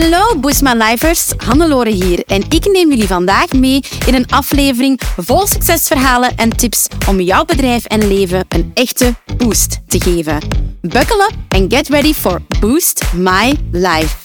Hallo Boosma Lifers, Hannelore hier en ik neem jullie vandaag mee in een aflevering vol succesverhalen en tips om jouw bedrijf en leven een echte boost te geven. Buckle up and get ready for Boost My Life.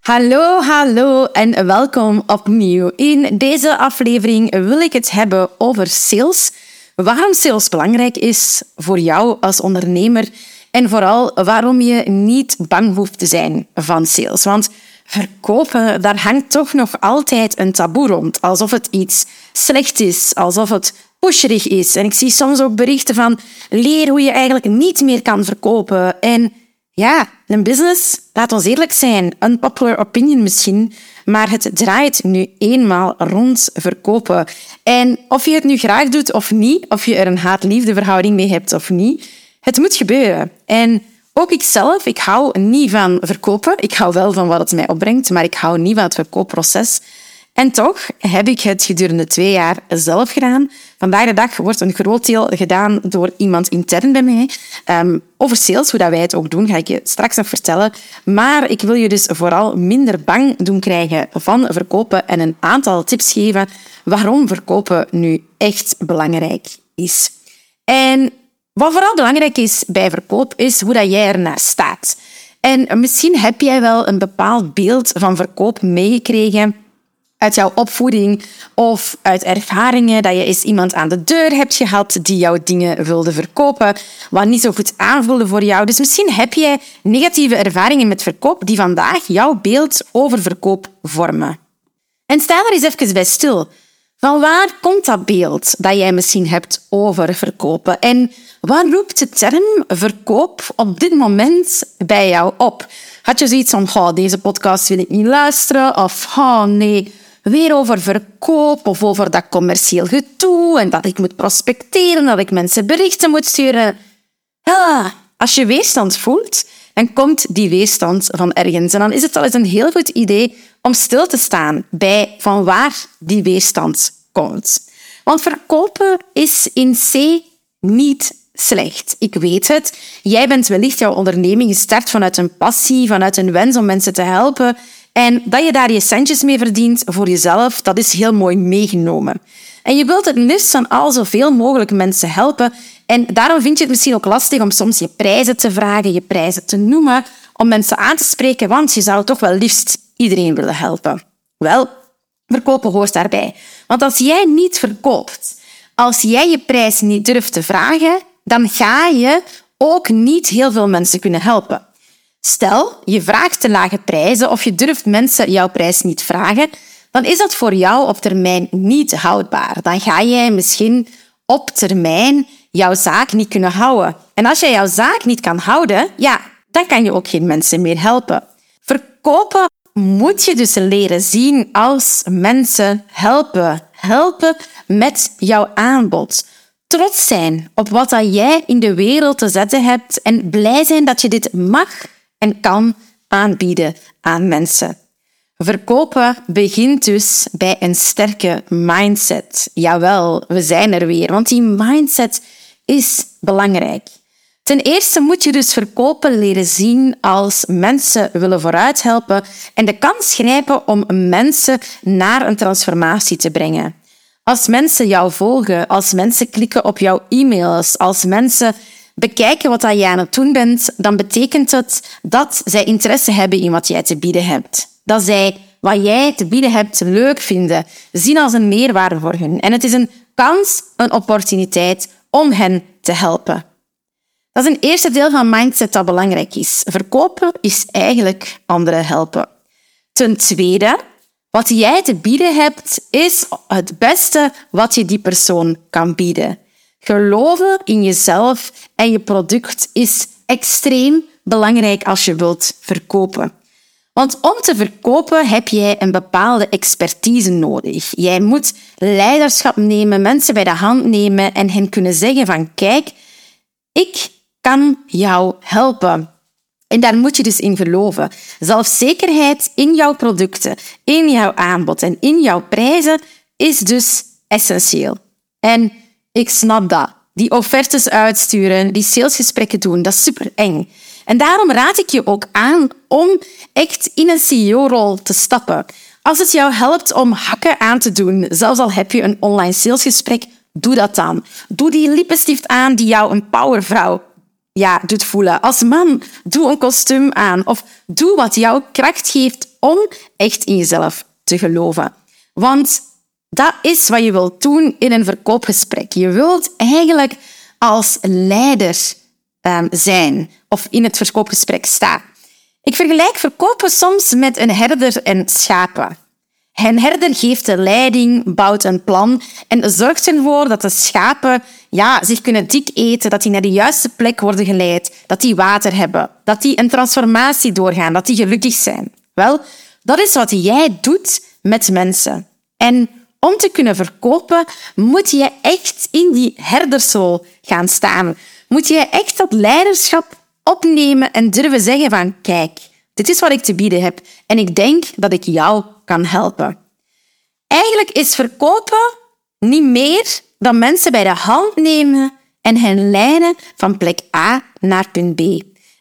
Hallo, hallo en welkom opnieuw. In deze aflevering wil ik het hebben over sales. Waarom sales belangrijk is voor jou als ondernemer en vooral waarom je niet bang hoeft te zijn van sales. Want verkopen, daar hangt toch nog altijd een taboe rond. Alsof het iets slecht is, alsof het pusherig is. En ik zie soms ook berichten van leer hoe je eigenlijk niet meer kan verkopen. En ja, een business, laat ons eerlijk zijn, unpopular opinion misschien, maar het draait nu eenmaal rond verkopen. En of je het nu graag doet of niet, of je er een haat-liefde verhouding mee hebt of niet, het moet gebeuren. En ook ikzelf, ik hou niet van verkopen. Ik hou wel van wat het mij opbrengt, maar ik hou niet van het verkoopproces. En toch heb ik het gedurende twee jaar zelf gedaan. Vandaag de dag wordt een groot deel gedaan door iemand intern bij mij. Um, over sales, hoe dat wij het ook doen, ga ik je straks nog vertellen. Maar ik wil je dus vooral minder bang doen krijgen van verkopen en een aantal tips geven waarom verkopen nu echt belangrijk is. En wat vooral belangrijk is bij verkoop, is hoe dat jij ernaar staat. En misschien heb jij wel een bepaald beeld van verkoop meegekregen uit jouw opvoeding of uit ervaringen dat je eens iemand aan de deur hebt gehad die jouw dingen wilde verkopen, wat niet zo goed aanvoelde voor jou. Dus misschien heb jij negatieve ervaringen met verkoop die vandaag jouw beeld over verkoop vormen. En sta daar eens even bij stil. Van waar komt dat beeld dat jij misschien hebt over verkopen? En wat roept de term verkoop op dit moment bij jou op? Had je zoiets van, deze podcast wil ik niet luisteren? Of, oh nee, weer over verkoop of over dat commercieel gedoe en dat ik moet prospecteren, dat ik mensen berichten moet sturen. Ja, als je weerstand voelt, dan komt die weerstand van ergens. En dan is het al eens een heel goed idee om stil te staan bij van waar die weerstand komt. Want verkopen is in C niet slecht. Ik weet het. Jij bent wellicht jouw onderneming gestart vanuit een passie, vanuit een wens om mensen te helpen. En dat je daar je centjes mee verdient voor jezelf, dat is heel mooi meegenomen. En je wilt het liefst van al zoveel mogelijk mensen helpen. En daarom vind je het misschien ook lastig om soms je prijzen te vragen, je prijzen te noemen, om mensen aan te spreken, want je zou toch wel liefst iedereen willen helpen. Wel, verkopen hoort daarbij. Want als jij niet verkoopt, als jij je prijs niet durft te vragen, dan ga je ook niet heel veel mensen kunnen helpen. Stel, je vraagt te lage prijzen of je durft mensen jouw prijs niet vragen, dan is dat voor jou op termijn niet houdbaar. Dan ga jij misschien op termijn jouw zaak niet kunnen houden. En als jij jouw zaak niet kan houden, ja, dan kan je ook geen mensen meer helpen. Verkopen moet je dus leren zien als mensen helpen. Helpen met jouw aanbod trots zijn op wat dat jij in de wereld te zetten hebt en blij zijn dat je dit mag en kan aanbieden aan mensen. Verkopen begint dus bij een sterke mindset. Jawel, we zijn er weer, want die mindset is belangrijk. Ten eerste moet je dus verkopen leren zien als mensen willen vooruit helpen en de kans grijpen om mensen naar een transformatie te brengen. Als mensen jou volgen, als mensen klikken op jouw e-mails, als mensen bekijken wat jij aan het doen bent, dan betekent het dat zij interesse hebben in wat jij te bieden hebt. Dat zij wat jij te bieden hebt leuk vinden, zien als een meerwaarde voor hen. En het is een kans, een opportuniteit om hen te helpen. Dat is een eerste deel van mindset dat belangrijk is. Verkopen is eigenlijk anderen helpen. Ten tweede, wat jij te bieden hebt, is het beste wat je die persoon kan bieden. Geloven in jezelf en je product is extreem belangrijk als je wilt verkopen. Want om te verkopen heb jij een bepaalde expertise nodig. Jij moet leiderschap nemen, mensen bij de hand nemen en hen kunnen zeggen van kijk, ik kan jou helpen. En daar moet je dus in geloven. Zelfzekerheid in jouw producten, in jouw aanbod en in jouw prijzen is dus essentieel. En ik snap dat. Die offertes uitsturen, die salesgesprekken doen, dat is super eng. En daarom raad ik je ook aan om echt in een CEO-rol te stappen. Als het jou helpt om hakken aan te doen, zelfs al heb je een online salesgesprek, doe dat dan. Doe die lippenstift aan die jou een powervrouw ja, doet voelen. Als man, doe een kostuum aan of doe wat jou kracht geeft om echt in jezelf te geloven. Want dat is wat je wilt doen in een verkoopgesprek. Je wilt eigenlijk als leider um, zijn of in het verkoopgesprek staan. Ik vergelijk verkopen soms met een herder en schapen. Een herder geeft de leiding, bouwt een plan en zorgt ervoor dat de schapen ja, zich kunnen dik eten, dat die naar de juiste plek worden geleid, dat die water hebben, dat die een transformatie doorgaan, dat die gelukkig zijn. Wel, dat is wat jij doet met mensen. En om te kunnen verkopen, moet je echt in die herdersrol gaan staan. Moet je echt dat leiderschap opnemen en durven zeggen van kijk, dit is wat ik te bieden heb en ik denk dat ik jou kan helpen. Eigenlijk is verkopen niet meer dan mensen bij de hand nemen en hen leiden van plek A naar punt B.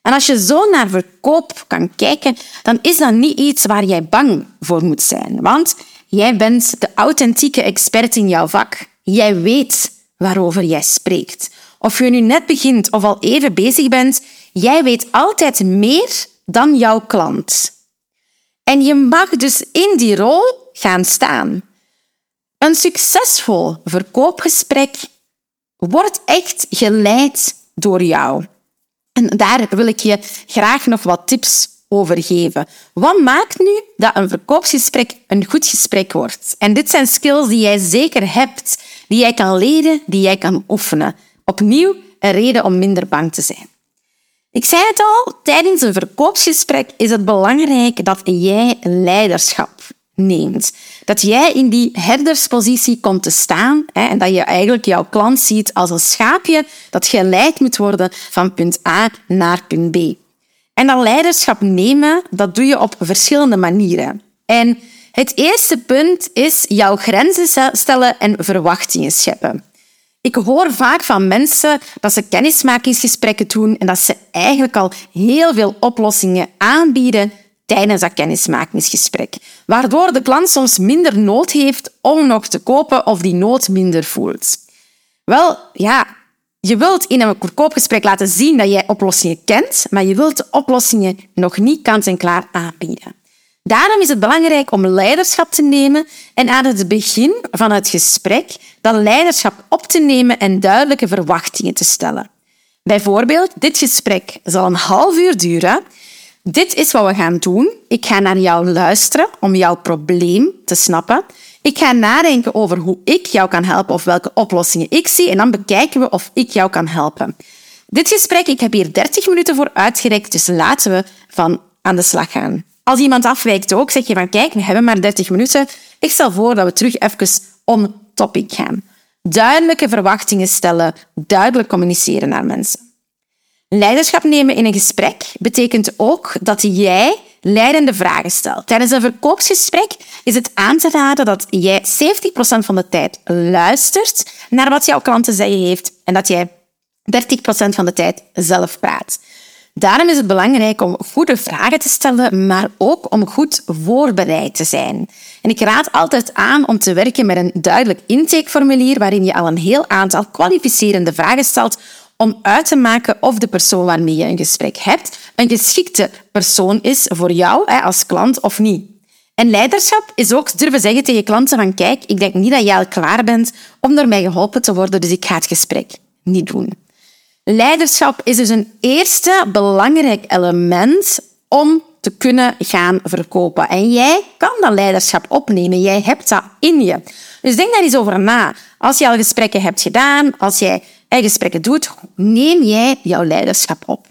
En als je zo naar verkoop kan kijken, dan is dat niet iets waar jij bang voor moet zijn. Want jij bent de authentieke expert in jouw vak. Jij weet waarover jij spreekt. Of je nu net begint of al even bezig bent, jij weet altijd meer dan jouw klant. En je mag dus in die rol gaan staan. Een succesvol verkoopgesprek wordt echt geleid door jou. En daar wil ik je graag nog wat tips over geven. Wat maakt nu dat een verkoopsgesprek een goed gesprek wordt? En dit zijn skills die jij zeker hebt, die jij kan leren, die jij kan oefenen. Opnieuw een reden om minder bang te zijn. Ik zei het al, tijdens een verkoopsgesprek is het belangrijk dat jij leiderschap neemt. Dat jij in die herderspositie komt te staan hè, en dat je eigenlijk jouw klant ziet als een schaapje dat geleid moet worden van punt A naar punt B. En dat leiderschap nemen, dat doe je op verschillende manieren. En het eerste punt is jouw grenzen stellen en verwachtingen scheppen. Ik hoor vaak van mensen dat ze kennismakingsgesprekken doen en dat ze eigenlijk al heel veel oplossingen aanbieden tijdens dat kennismakingsgesprek, waardoor de klant soms minder nood heeft om nog te kopen of die nood minder voelt. Wel, ja, je wilt in een verkoopgesprek laten zien dat jij oplossingen kent, maar je wilt de oplossingen nog niet kant-en-klaar aanbieden. Daarom is het belangrijk om leiderschap te nemen en aan het begin van het gesprek dat leiderschap op te nemen en duidelijke verwachtingen te stellen. Bijvoorbeeld, dit gesprek zal een half uur duren. Dit is wat we gaan doen. Ik ga naar jou luisteren om jouw probleem te snappen. Ik ga nadenken over hoe ik jou kan helpen of welke oplossingen ik zie en dan bekijken we of ik jou kan helpen. Dit gesprek, ik heb hier 30 minuten voor uitgereikt, dus laten we van aan de slag gaan. Als iemand afwijkt ook, zeg je van kijk, we hebben maar 30 minuten. Ik stel voor dat we terug even on topic gaan. Duidelijke verwachtingen stellen, duidelijk communiceren naar mensen. Leiderschap nemen in een gesprek betekent ook dat jij leidende vragen stelt. Tijdens een verkoopsgesprek is het aan te raden dat jij 70% van de tijd luistert naar wat jouw klant te zeggen heeft en dat jij 30% van de tijd zelf praat. Daarom is het belangrijk om goede vragen te stellen, maar ook om goed voorbereid te zijn. En ik raad altijd aan om te werken met een duidelijk intakeformulier waarin je al een heel aantal kwalificerende vragen stelt om uit te maken of de persoon waarmee je een gesprek hebt een geschikte persoon is voor jou als klant of niet. En leiderschap is ook durven zeggen tegen klanten van kijk, ik denk niet dat jij al klaar bent om door mij geholpen te worden, dus ik ga het gesprek niet doen. Leiderschap is dus een eerste belangrijk element om te kunnen gaan verkopen. En jij kan dat leiderschap opnemen. Jij hebt dat in je. Dus denk daar eens over na. Als je al gesprekken hebt gedaan, als jij gesprekken doet, neem jij jouw leiderschap op.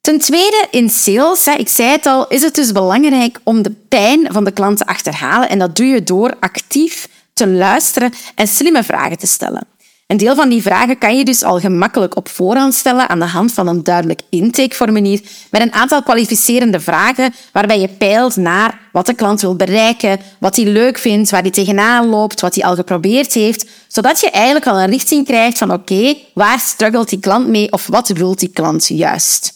Ten tweede, in sales, ik zei het al, is het dus belangrijk om de pijn van de klant te achterhalen. En dat doe je door actief te luisteren en slimme vragen te stellen. Een deel van die vragen kan je dus al gemakkelijk op voorhand stellen aan de hand van een duidelijk intakeformulier met een aantal kwalificerende vragen waarbij je peilt naar wat de klant wil bereiken, wat hij leuk vindt, waar hij tegenaan loopt, wat hij al geprobeerd heeft, zodat je eigenlijk al een richting krijgt van oké, waar struggelt die klant mee of wat wil die klant juist.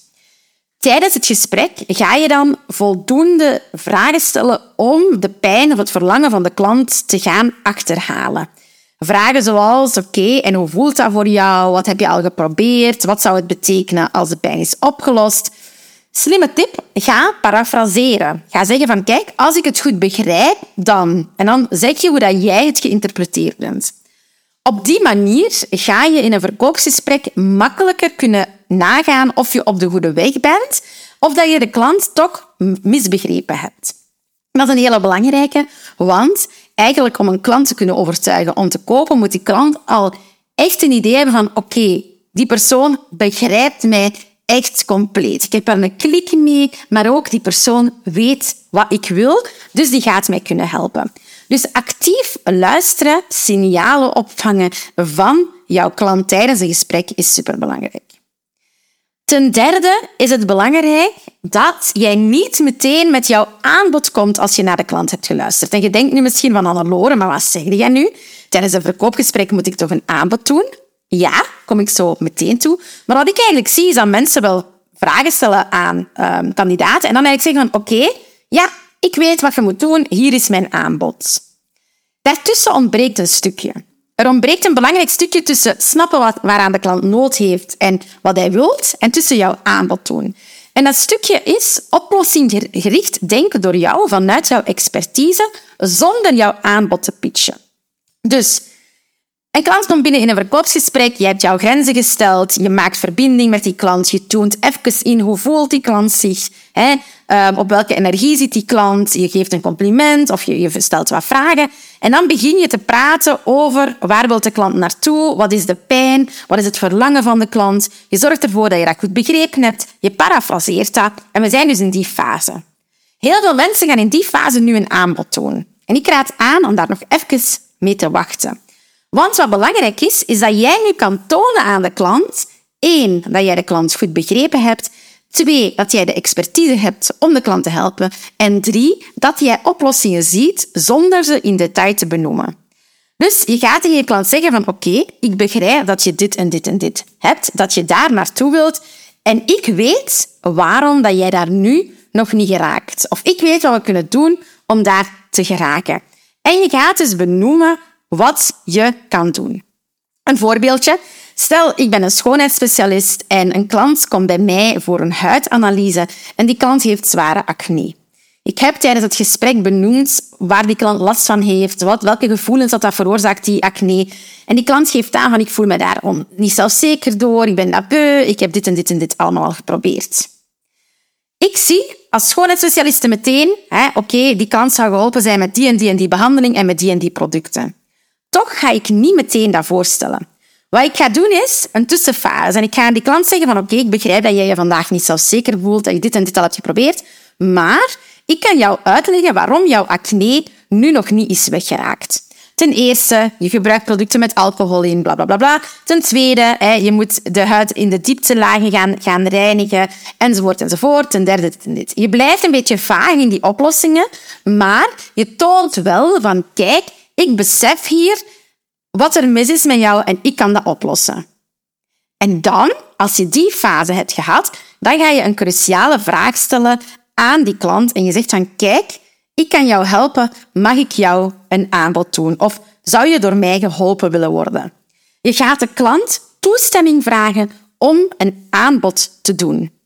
Tijdens het gesprek ga je dan voldoende vragen stellen om de pijn of het verlangen van de klant te gaan achterhalen. Vragen zoals, oké, en hoe voelt dat voor jou? Wat heb je al geprobeerd? Wat zou het betekenen als de pijn is opgelost? Slimme tip, ga parafraseren. Ga zeggen van, kijk, als ik het goed begrijp, dan... En dan zeg je hoe dat jij het geïnterpreteerd bent. Op die manier ga je in een verkoopsgesprek makkelijker kunnen nagaan of je op de goede weg bent of dat je de klant toch misbegrepen hebt. Dat is een hele belangrijke, want eigenlijk om een klant te kunnen overtuigen om te kopen, moet die klant al echt een idee hebben van oké, die persoon begrijpt mij echt compleet. Ik heb er een klik mee, maar ook die persoon weet wat ik wil, dus die gaat mij kunnen helpen. Dus actief luisteren, signalen opvangen van jouw klant tijdens een gesprek is superbelangrijk. Ten derde is het belangrijk dat jij niet meteen met jouw aanbod komt als je naar de klant hebt geluisterd. En je denkt nu misschien van Annelore, maar wat zeg jij nu? Tijdens een verkoopgesprek moet ik toch een aanbod doen? Ja, kom ik zo meteen toe. Maar wat ik eigenlijk zie, is dat mensen wel vragen stellen aan um, kandidaten en dan eigenlijk zeggen van oké, ja, ik weet wat je moet doen, hier is mijn aanbod. Daartussen ontbreekt een stukje. Er ontbreekt een belangrijk stukje tussen snappen wat, waaraan de klant nood heeft en wat hij wilt, en tussen jouw aanbod doen. En dat stukje is oplossinggericht denken door jou vanuit jouw expertise, zonder jouw aanbod te pitchen. Dus een klant komt binnen in een verkoopsgesprek, je hebt jouw grenzen gesteld, je maakt verbinding met die klant, je toont even in hoe voelt die klant zich, hè, ehm, op welke energie zit die klant, je geeft een compliment of je, je stelt wat vragen. En dan begin je te praten over waar wil de klant naartoe, wat is de pijn, wat is het verlangen van de klant. Je zorgt ervoor dat je dat goed begrepen hebt, je parafraseert dat en we zijn dus in die fase. Heel veel mensen gaan in die fase nu een aanbod doen. En ik raad aan om daar nog even mee te wachten. Want wat belangrijk is, is dat jij nu kan tonen aan de klant, één, dat jij de klant goed begrepen hebt, twee, dat jij de expertise hebt om de klant te helpen, en drie, dat jij oplossingen ziet zonder ze in detail te benoemen. Dus je gaat tegen je klant zeggen van oké, ik begrijp dat je dit en dit en dit hebt, dat je daar naartoe wilt en ik weet waarom dat jij daar nu nog niet geraakt. Of ik weet wat we kunnen doen om daar te geraken. En je gaat dus benoemen wat je kan doen. Een voorbeeldje. Stel, ik ben een schoonheidsspecialist en een klant komt bij mij voor een huidanalyse en die klant heeft zware acne. Ik heb tijdens het gesprek benoemd waar die klant last van heeft, wat, welke gevoelens dat, dat veroorzaakt, die acne. En die klant geeft aan van ik voel me daar niet zelfzeker door, ik ben dat ik heb dit en dit en dit allemaal al geprobeerd. Ik zie als schoonheidsspecialiste meteen, oké, die klant zou geholpen zijn met die en die en die behandeling en met die en die producten. Toch ga ik niet meteen dat voorstellen. Wat ik ga doen is een tussenfase. En ik ga aan die klant zeggen van oké, ik begrijp dat jij je vandaag niet zelfzeker voelt, dat je dit en dit al hebt geprobeerd, maar ik kan jou uitleggen waarom jouw acne nu nog niet is weggeraakt. Ten eerste, je gebruikt producten met alcohol in, bla bla bla. bla. Ten tweede, je moet de huid in de dieptelagen gaan, gaan reinigen, enzovoort enzovoort. Ten derde, dit. Je blijft een beetje vaag in die oplossingen, maar je toont wel van, kijk, ik besef hier wat er mis is met jou en ik kan dat oplossen. En dan, als je die fase hebt gehad, dan ga je een cruciale vraag stellen aan die klant en je zegt van kijk, ik kan jou helpen, mag ik jou een aanbod doen? Of zou je door mij geholpen willen worden? Je gaat de klant toestemming vragen om een aanbod te doen.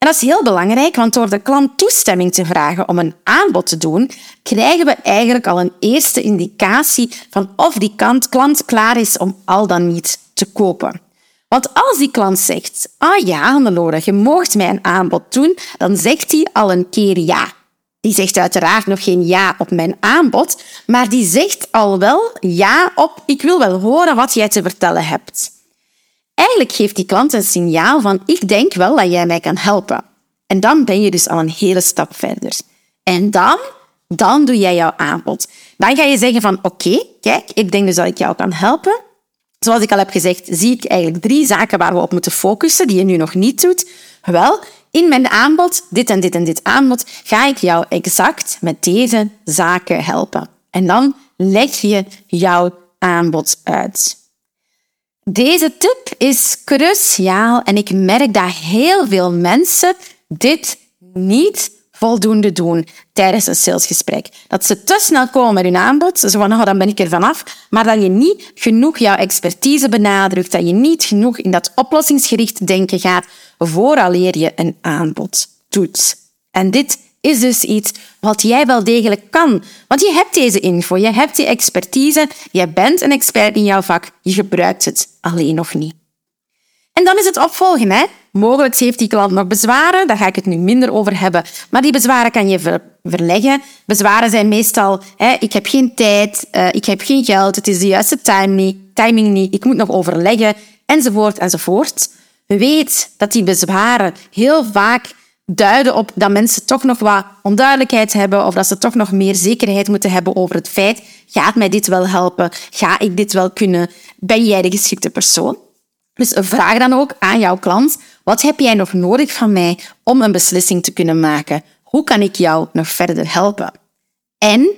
En dat is heel belangrijk, want door de klant toestemming te vragen om een aanbod te doen, krijgen we eigenlijk al een eerste indicatie van of die klant klaar is om al dan niet te kopen. Want als die klant zegt, ah ja, Hannelore, je moogt mij een aanbod doen, dan zegt hij al een keer ja. Die zegt uiteraard nog geen ja op mijn aanbod, maar die zegt al wel ja op ik wil wel horen wat jij te vertellen hebt. Eigenlijk geeft die klant een signaal van ik denk wel dat jij mij kan helpen. En dan ben je dus al een hele stap verder. En dan, dan doe jij jouw aanbod. Dan ga je zeggen van oké, kijk, ik denk dus dat ik jou kan helpen. Zoals ik al heb gezegd, zie ik eigenlijk drie zaken waar we op moeten focussen, die je nu nog niet doet. Wel, in mijn aanbod, dit en dit en dit aanbod, ga ik jou exact met deze zaken helpen. En dan leg je jouw aanbod uit. Deze tip is cruciaal en ik merk dat heel veel mensen dit niet voldoende doen tijdens een salesgesprek. Dat ze te snel komen met hun aanbod, zo van, oh, dan ben ik er vanaf, maar dat je niet genoeg jouw expertise benadrukt, dat je niet genoeg in dat oplossingsgericht denken gaat vooraleer je een aanbod doet. En dit is dus iets wat jij wel degelijk kan. Want je hebt deze info, je hebt die expertise, je bent een expert in jouw vak, je gebruikt het alleen nog niet. En dan is het opvolgen. Hè? Mogelijk heeft die klant nog bezwaren, daar ga ik het nu minder over hebben. Maar die bezwaren kan je verleggen. Bezwaren zijn meestal, hè, ik heb geen tijd, uh, ik heb geen geld, het is de juiste time niet, timing niet, ik moet nog overleggen, enzovoort, enzovoort. Weet dat die bezwaren heel vaak duiden op dat mensen toch nog wat onduidelijkheid hebben of dat ze toch nog meer zekerheid moeten hebben over het feit, gaat mij dit wel helpen? Ga ik dit wel kunnen? Ben jij de geschikte persoon? Dus vraag dan ook aan jouw klant, wat heb jij nog nodig van mij om een beslissing te kunnen maken? Hoe kan ik jou nog verder helpen? En,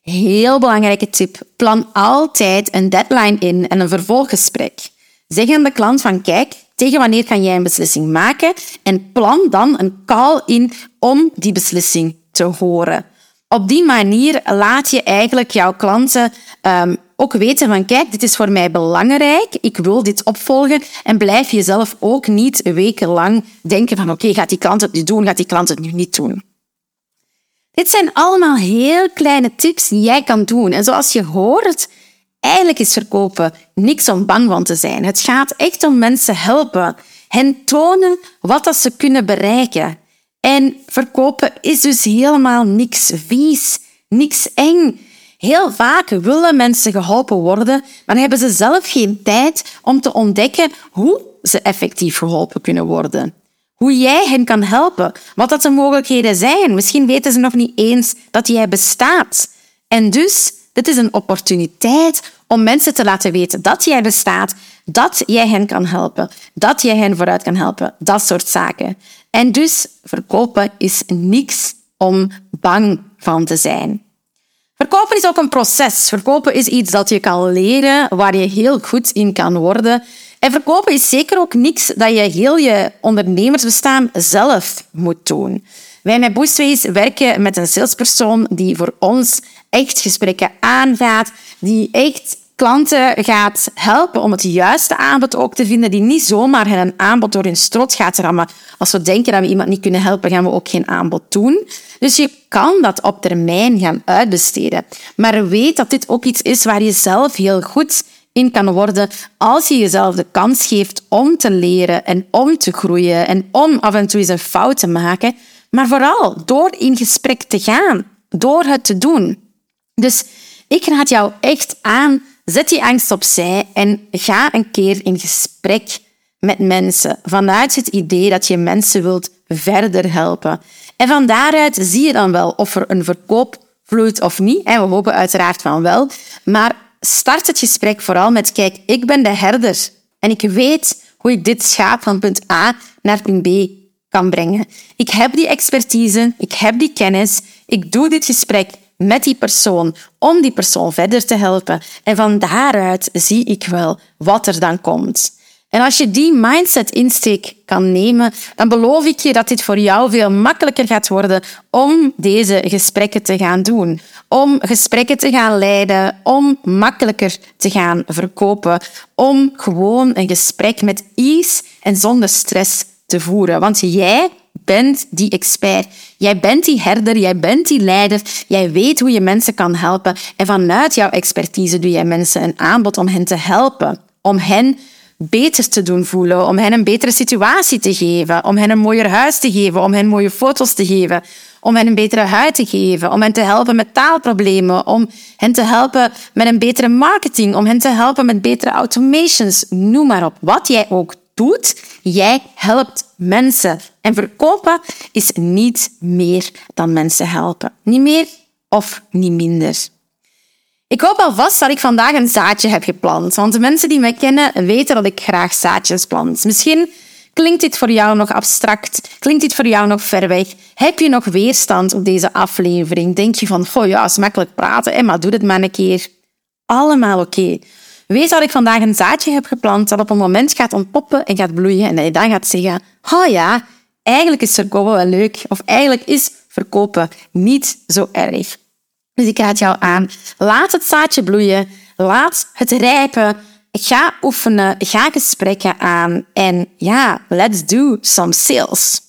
heel belangrijke tip, plan altijd een deadline in en een vervolggesprek. Zeg aan de klant van, kijk, tegen wanneer kan jij een beslissing maken? En plan dan een call in om die beslissing te horen. Op die manier laat je eigenlijk jouw klanten um, ook weten van kijk, dit is voor mij belangrijk, ik wil dit opvolgen en blijf jezelf ook niet wekenlang denken van oké, gaat die klant het nu doen, gaat die klant het nu niet doen. Dit zijn allemaal heel kleine tips die jij kan doen. En zoals je hoort, eigenlijk is verkopen niks om bang van te zijn. Het gaat echt om mensen helpen, hen tonen wat dat ze kunnen bereiken. En verkopen is dus helemaal niks vies, niks eng. Heel vaak willen mensen geholpen worden, maar hebben ze zelf geen tijd om te ontdekken hoe ze effectief geholpen kunnen worden. Hoe jij hen kan helpen, wat dat de mogelijkheden zijn. Misschien weten ze nog niet eens dat jij bestaat. En dus, dit is een opportuniteit om mensen te laten weten dat jij bestaat, dat jij hen kan helpen, dat jij hen vooruit kan helpen, dat soort zaken. En dus, verkopen is niks om bang van te zijn. Verkopen is ook een proces. Verkopen is iets dat je kan leren, waar je heel goed in kan worden. En verkopen is zeker ook niks dat je heel je ondernemersbestaan zelf moet doen. Wij bij Boostways werken met een salespersoon die voor ons echt gesprekken aangaat, die echt klanten gaat helpen om het juiste aanbod ook te vinden, die niet zomaar een aanbod door hun strot gaat rammen. Als we denken dat we iemand niet kunnen helpen, gaan we ook geen aanbod doen. Dus je kan dat op termijn gaan uitbesteden. Maar weet dat dit ook iets is waar je zelf heel goed in kan worden als je jezelf de kans geeft om te leren en om te groeien en om af en toe eens een fout te maken, maar vooral door in gesprek te gaan, door het te doen. Dus ik raad jou echt aan Zet die angst opzij en ga een keer in gesprek met mensen vanuit het idee dat je mensen wilt verder helpen. En van daaruit zie je dan wel of er een verkoop vloeit of niet. En we hopen uiteraard van wel. Maar start het gesprek vooral met: kijk, ik ben de herder en ik weet hoe ik dit schaap van punt A naar punt B kan brengen. Ik heb die expertise, ik heb die kennis, ik doe dit gesprek met die persoon om die persoon verder te helpen. En van daaruit zie ik wel wat er dan komt. En als je die mindset insteek kan nemen, dan beloof ik je dat dit voor jou veel makkelijker gaat worden om deze gesprekken te gaan doen. Om gesprekken te gaan leiden, om makkelijker te gaan verkopen, om gewoon een gesprek met ease en zonder stress te voeren. Want jij bent die expert. Jij bent die herder, jij bent die leider. Jij weet hoe je mensen kan helpen. En vanuit jouw expertise doe jij mensen een aanbod om hen te helpen. Om hen beter te doen voelen, om hen een betere situatie te geven, om hen een mooier huis te geven, om hen mooie foto's te geven, om hen een betere huid te geven, om hen te helpen met taalproblemen, om hen te helpen met een betere marketing, om hen te helpen met betere automations, noem maar op. Wat jij ook doet, jij helpt mensen. En verkopen is niet meer dan mensen helpen. Niet meer of niet minder. Ik hoop alvast dat ik vandaag een zaadje heb geplant, want de mensen die mij kennen weten dat ik graag zaadjes plant. Misschien klinkt dit voor jou nog abstract, klinkt dit voor jou nog ver weg. Heb je nog weerstand op deze aflevering? Denk je van, oh ja, is makkelijk praten, maar doe het maar een keer. Allemaal oké. Wees dat ik vandaag een zaadje heb geplant dat op een moment gaat ontpoppen en gaat bloeien en dat je dan gaat zeggen, oh ja, eigenlijk is verkopen wel leuk. Of eigenlijk is verkopen niet zo erg. Dus ik raad jou aan, laat het zaadje bloeien, laat het rijpen, ga oefenen, ga gesprekken aan en ja, let's do some sales.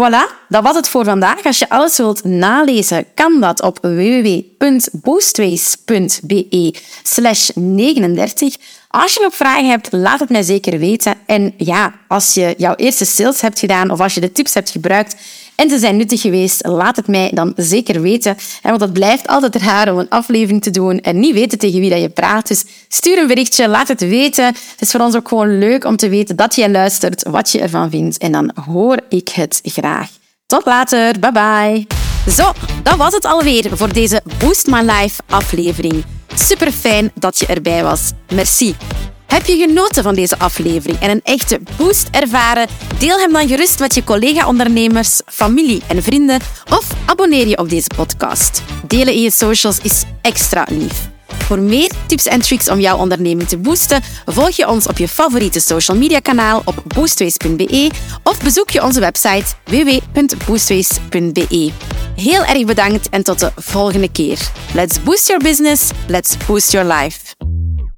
Voilà, dat was het voor vandaag. Als je alles wilt nalezen, kan dat op www.boostways.be slash 39. Als je nog vragen hebt, laat het mij zeker weten. En ja, als je jouw eerste sales hebt gedaan of als je de tips hebt gebruikt en ze zijn nuttig geweest, laat het mij dan zeker weten. Want het blijft altijd raar om een aflevering te doen en niet weten tegen wie dat je praat. Dus stuur een berichtje, laat het weten. Het is voor ons ook gewoon leuk om te weten dat jij luistert, wat je ervan vindt. En dan hoor ik het graag. Tot later, bye bye. Zo, dat was het alweer voor deze Boost My Life aflevering. Super fijn dat je erbij was. Merci. Heb je genoten van deze aflevering en een echte boost ervaren? Deel hem dan gerust met je collega-ondernemers, familie en vrienden of abonneer je op deze podcast. Delen in je socials is extra lief. Voor meer tips en tricks om jouw onderneming te boosten, volg je ons op je favoriete social media kanaal op boostways.be of bezoek je onze website www.boostways.be. Heel erg bedankt en tot de volgende keer. Let's boost your business, let's boost your life.